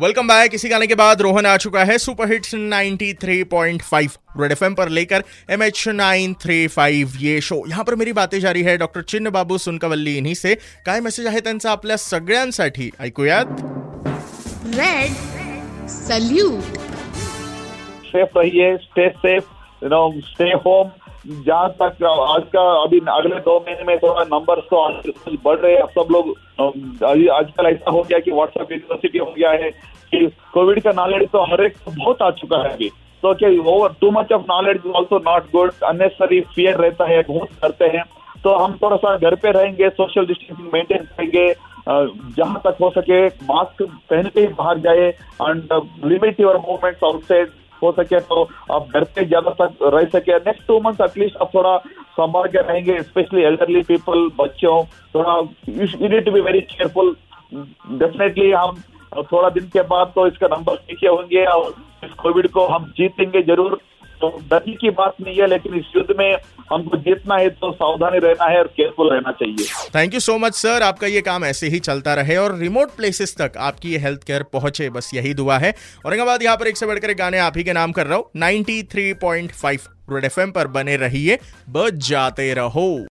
Welcome back इसी गाने के बाद रोहन आ चुका है सुपर हिट्स 93.5 रेड एफएम पर लेकर M H nine three five ये शो यहाँ पर मेरी बातें जारी है डॉक्टर चिन्न बाबू सुनकवल्ली इन्हीं से। काय मेसेज आहे त्यांचा आपल्या सगळ्यांसाठी? ऐकूयात। रेड सल्यूट सेफ़ रहिए stay safe you know stay home जहाँ तक, आज का, अभी अगले दो महीने में थोड़ा नंबर तो बढ़ रहे हैं। सब लोग आजकल ऐसा हो गया कि व्हाट्सएप यूनिवर्सिटी हो गया है कि कोविड का नॉलेज तो हर एक बहुत आ चुका है अभी। तो क्या over too much of knowledge is also not good unnecessary fear रहता है, बहुत करते हैं। तो हम थोड़ा सा घर पे रहेंगे सोशल डिस्टेंसिंग मेंटेन करेंगे। जहाँ तक हो सके मास्क पहन के ही बाहर जाए। And limit your movements outside हो सके तो आप घर पे ज़्यादा तक रह सके। नेक्स्ट टू मंथ एटलीस्ट आप थोड़ा संभाल के रहेंगे स्पेशली एल्डरली पीपल बच्चों, थोड़ा you need to be very careful definitely हम थोड़ा दिन के बाद तो इसका नंबर नीचे होंगे और इस कोविड को हम जीतेंगे ज़रूर। तो डरने की बात नहीं है, लेकिन इस युद्ध में हमको जीतना है तो सावधानी रहना है और केयरफुल रहना चाहिए। Thank you so much sir आपका ये काम ऐसे ही चलता रहे और रिमोट प्लेसेस तक आपकी ये हेल्थ केयर पहुँचे, बस यही दुआ है। औरंगाबाद यहाँ पर एक से बढ़कर गाने आप ही के नाम कर रहा हूँ। 93.5 रेड एफएम पर बने रहिए बच जाते रहो।